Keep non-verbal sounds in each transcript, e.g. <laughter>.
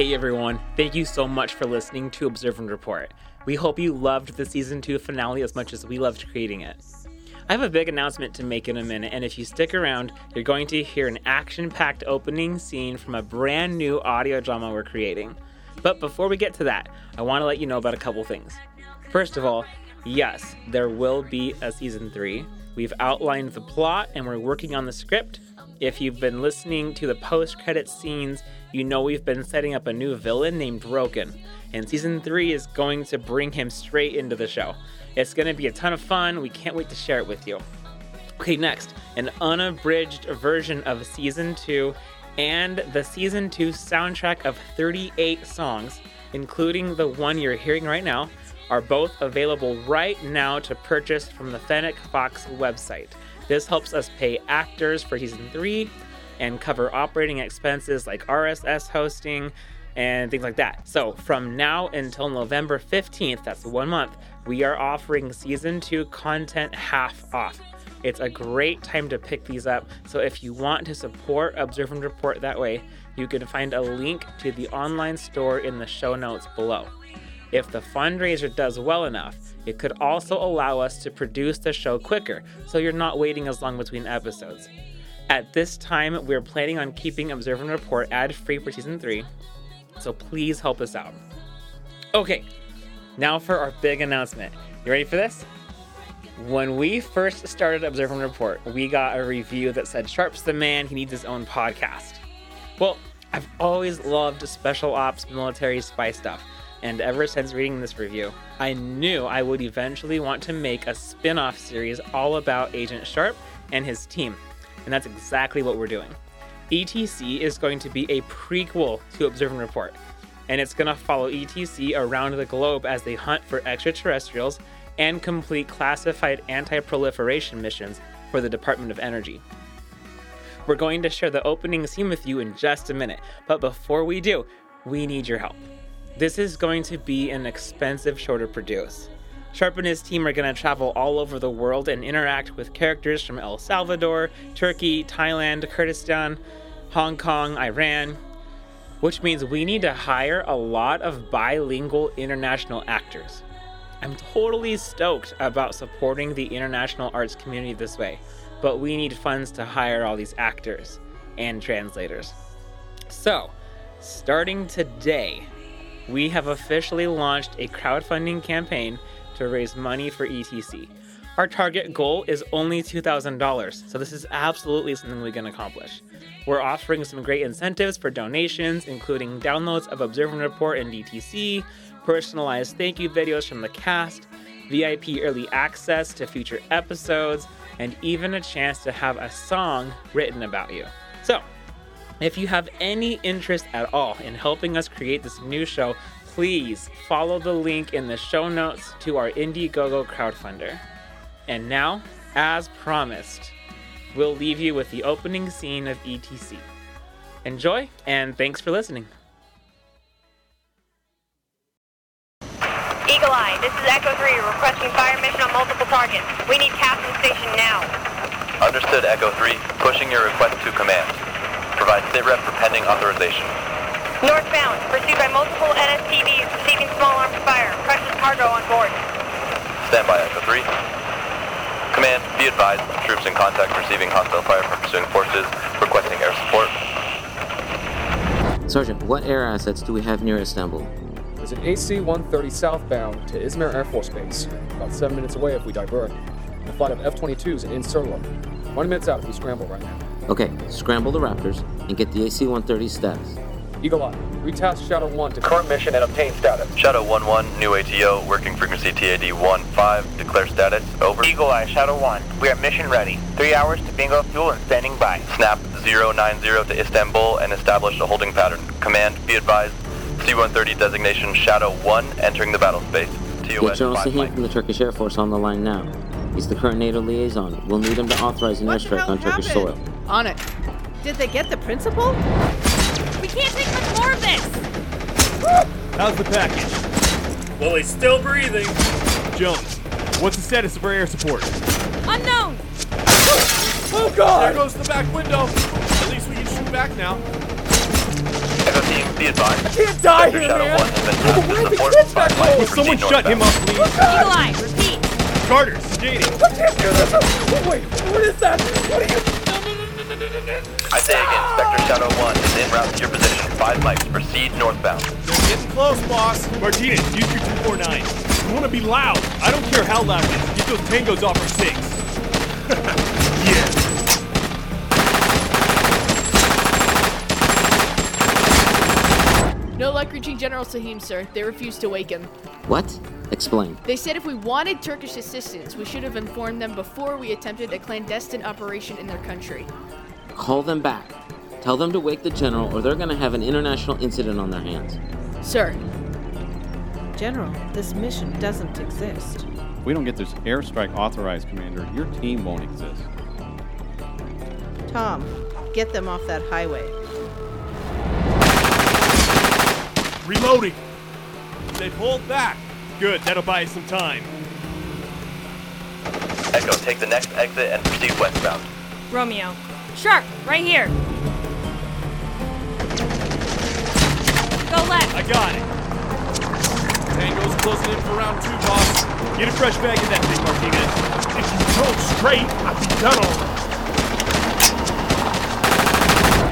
Hey everyone, thank you so much for listening to Observe and Report. We hope you loved the season 2 finale as much as we loved creating it. I have a big announcement to make in a minute, and if you stick around, you're going to hear an action packed opening scene from a brand new audio drama we're creating. But before we get to that, I want to let you know about a couple things. First of all, yes, there will be a season 3. We've outlined the plot and we're working on the script. If you've been listening to the post credit scenes, you know we've been setting up a new villain named Broken, and season 3 is going to bring him straight into the show. It's going to be a ton of fun. We can't wait to share it with you. Okay, next, an unabridged version of season 2 and the season 2 soundtrack of 38 songs, including the one you're hearing right now, are both available right now to purchase from the Fennec Fox website. This helps us pay actors for season 3 and cover operating expenses like RSS hosting and things like that. So, from now until November 15th, that's one month, we are offering season 2 content half off. It's a great time to pick these up. So, if you want to support Observe and Report that way, you can find a link to the online store in the show notes below. If the fundraiser does well enough, it could also allow us to produce the show quicker, so you're not waiting as long between episodes. At this time, we're planning on keeping Observe and Report ad free for season 3, so please help us out. Okay, now for our big announcement. You ready for this? When we first started Observe and Report, we got a review that said Sharp's the man, he needs his own podcast. Well, I've always loved special ops, military spy stuff, and ever since reading this review, I knew I would eventually want to make a spin off series all about Agent Sharp and his team, and that's exactly what we're doing. ETC is going to be a prequel to Observe and Report, and it's going to follow ETC around the globe as they hunt for extraterrestrials and complete classified anti proliferation missions for the Department of Energy. We're going to share the opening scene with you in just a minute, but before we do, we need your help. This is going to be an expensive show to produce. Sharp and his team are going to travel all over the world and interact with characters from El Salvador, Turkey, Thailand, Kurdistan, Hong Kong, Iran, which means we need to hire a lot of bilingual international actors. I'm totally stoked about supporting the international arts community this way, but we need funds to hire all these actors and translators. So, starting today, we have officially launched a crowdfunding campaign to raise money for ETC. Our target goal is only $2,000, so this is absolutely something we can accomplish. We're offering some great incentives for donations, including downloads of Observe and Report and ETC, personalized thank you videos from the cast, VIP early access to future episodes, and even a chance to have a song written about you. So, if you have any interest at all in helping us create this new show, please follow the link in the show notes to our Indiegogo crowdfunder. And now, as promised, we'll leave you with the opening scene of ETC. Enjoy, and thanks for listening. Eagle Eye, this is Echo 3 requesting fire mission on multiple targets. We need Captain Station now. Understood, Echo 3. Pushing your request to command. Provide sitrep for pending authorization. Northbound, pursued by multiple NSTVs receiving small arms fire. Precious cargo on board. Stand by, Echo 3. Command, be advised, troops in contact receiving hostile fire from pursuing forces, requesting air support. Sergeant, what air assets do we have near Istanbul? There's an AC-130 southbound to Izmir Air Force Base, about seven minutes away if we divert. A flight of F-22s in Sirlo. 20 minutes out if we scramble right now. Okay, scramble the Raptors and get the AC-130 status. Eagle Eye, retask Shadow 1 to Current mission and obtain status. Shadow 1-1, new ATO, working frequency TAD 1-5, declare status, over. Eagle Eye, Shadow 1. We are mission ready. Three hours to bingo fuel and standing by. Snap 090 to Istanbul and establish a holding pattern. Command, be advised, C-130 designation Shadow 1 entering the battle space. Get TOS General 5 Sahim from the Turkish Air Force on the line now. He's the current NATO liaison. We'll need him to authorize an What airstrike hell on Turkish soil. On it. Did they get the principal? We can't take much more of this! How's the package? Well, he's still breathing. Jones, what's the status of our air support? Unknown! Oh god! There goes the back window. At least we can shoot back now. Echo team, be advised. I can't die Sector here, Shadow man. 1 has been tasked are the kids back home? Will proceed someone shut him northbound. up, please? Eagle Eye, repeat. Carter, skating. Wait, what is that? What are you? I say again, Sector Shadow 1 is en route to your position. Five mics. Proceed northbound. They're getting close, boss. Martinez, use your 249. You want to be loud. I don't care how loud it is. Get those tangos off our six. <laughs> Yeah. No luck reaching General Sahim, sir. They refused to wake him. What? Explain. They said if we wanted Turkish assistance, we should have informed them before we attempted a clandestine operation in their country. Call them back. Tell them to wake the general, or they're gonna have an international incident on their hands. Sir, General, this mission doesn't exist. If we don't get this airstrike authorized, Commander, your team won't exist. Tom, get them off that highway. Reloading. They pulled back. Good, that'll buy us some time. Echo, take the next exit and proceed westbound. Romeo. Sharp, right here. Go left. I got it. Tango's closing in for round two, boss. Get a fresh mag in that thing, Martinez. If you told straight, I'd be done already.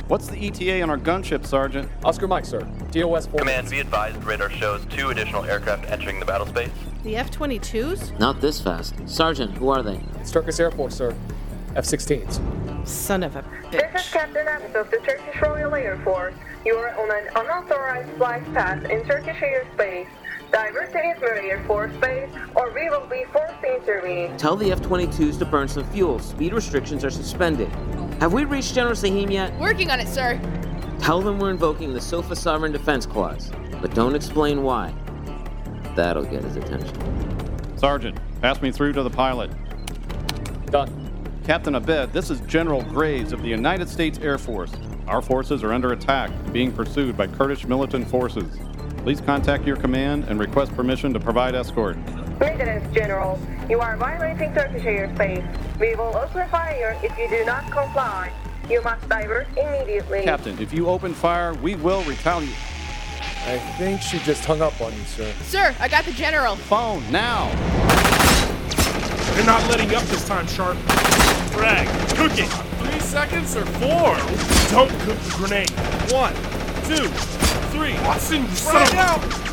What's the ETA on our gunship, Sergeant? Oscar Mike, sir. DOS 4. Command, be advised, radar shows two additional aircraft entering the battle space. The F 22s? Not this fast. Sergeant, who are they? It's Turkish Air Force, sir. F 16s. Son of a This is. Captain Abbott of the Turkish Royal Air Force. You are on an unauthorized flight path in Turkish airspace. Divert to Izmir Air Force Base, or we will be forced to intervene. Tell the F 22s to burn some fuel. Speed restrictions are suspended. Have we reached General Sahim yet? working on it, sir. Tell them we're invoking the SOFA Sovereign Defense Clause, but don't explain why. That'll get his attention. Sergeant, pass me through to the pilot. Done. Captain Abed, this is General Graves of the United States Air Force. Our forces are under attack, being pursued by Kurdish militant forces. Please contact your command and request permission to provide escort. Maintenance General, you are violating Turkish airspace. We will open fire if you do not comply. You must divert immediately. Captain, if you open fire, we will retaliate. I think she just hung up on you, sir. Sir, I got the General. Phone now! They're not letting up this time, Sharp. Frag, cook it. Three seconds or four? Don't cook the grenade. One, two, three. Watson, you son of a-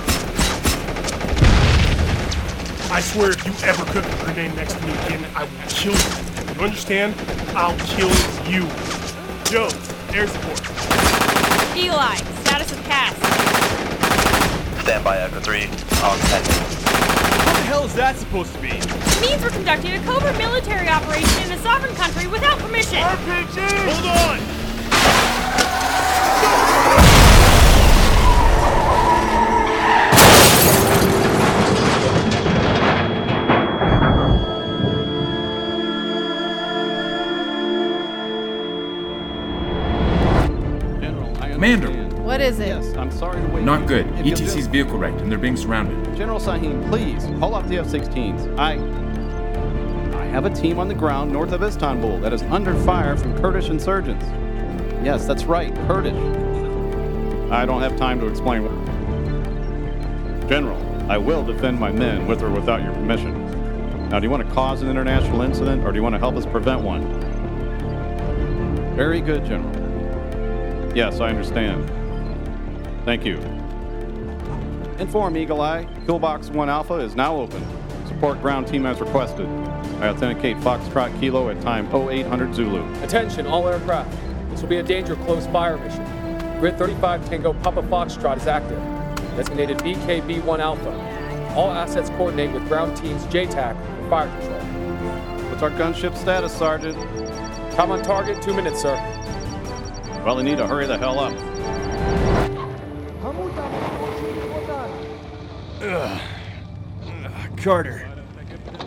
I swear if you ever cook a grenade next to me again, I will kill you. You understand? I'll kill you. Joe, air support. Eli, status of CAS. Stand by Echo 3 on 10. What the hell is that supposed to be? It Means we're conducting a covert military operation in a sovereign country without permission. Hold on! General, Commander. What is it? Yes, I'm sorry to wait. Not good. ETC's vehicle wrecked and they're being surrounded. General Sahim, please, call up the F-16s. I... I have a team on the ground north of Istanbul that is under fire from Kurdish insurgents. Yes, that's right, Kurdish. I don't have time to explain. General, I will defend my men with or without your permission. Now, do you want to cause an international incident or do you want to help us prevent one? Very good, General. Yes, I understand. Thank you. Inform Eagle Eye. Killbox 1 Alpha is now open. Support ground team as requested. I authenticate Foxtrot Kilo at time 0800 Zulu. Attention, all aircraft. This will be a danger close fire mission. Grid 35 Tango Papa Foxtrot is active. Designated BKB-1 Alpha. All assets coordinate with ground teams JTAC for fire control. What's our gunship status, Sergeant? Time on target, two minutes, sir. Well, they need to hurry the hell up. Ugh. Carter,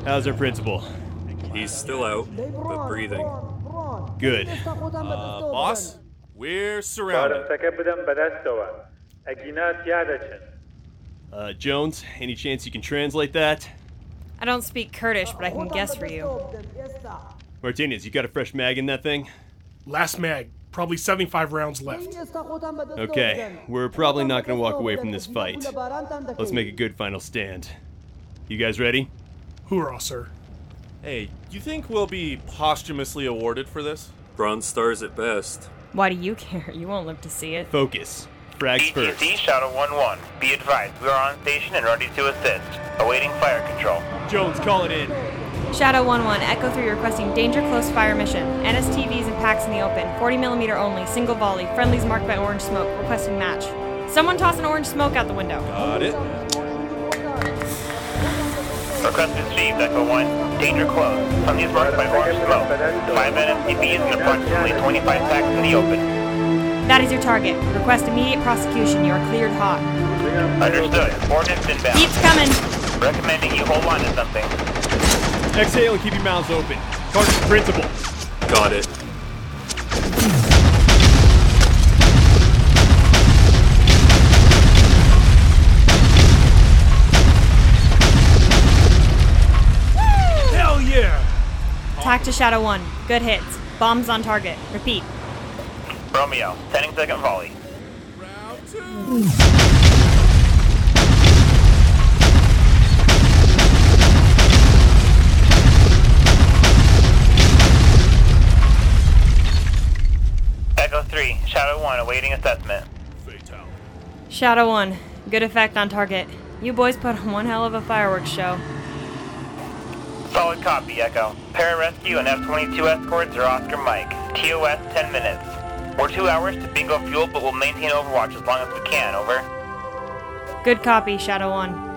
how's our principal? He's still out, but breathing. Good. Uh, boss, we're surrounded. Uh, Jones, any chance you can translate that? I don't speak Kurdish, but I can guess for you. Martinez, you got a fresh mag in that thing? Last mag, Probably 75 rounds left. Okay, we're probably not gonna walk away from this fight. Let's make a good final stand. You guys ready? Hoorah, sir. Hey, you think we'll be posthumously awarded for this? Bronze stars at best. Why do you care? You won't live to see it. Focus. Frags first. BTC Shadow 1-1. Be advised, we are on station and ready to assist. Awaiting fire control. Jones, call it in. Shadow 1-1, Echo 3 requesting danger close fire mission. NSTVs and PAX in the open. 40mm only, single volley. Friendlies marked by orange smoke. Requesting match. Someone toss an orange smoke out the window. Got it. Request received, Echo 1. Danger close. Friendlies marked by orange smoke. 5 NSTVs and approximately 25 PAX in the open. That is your target. Request immediate prosecution. You are cleared hot. Understood. Ordnance inbound. Keeps coming. Recommending you hold on to something. Exhale and keep your mouths open. Target principal. Got it. Hell yeah! Attack to Shadow 1. Good hits. Bombs on target. Repeat. Romeo, sending second volley. Echo 3, Shadow 1 awaiting assessment. Shadow 1. Good effect on target. You boys put on one hell of a fireworks show. Solid copy, Echo. Pararescue and F-22 escorts are Oscar Mike. TOS 10 minutes. We're two hours to bingo fuel, but we'll maintain overwatch as long as we can, over. Good copy, Shadow 1.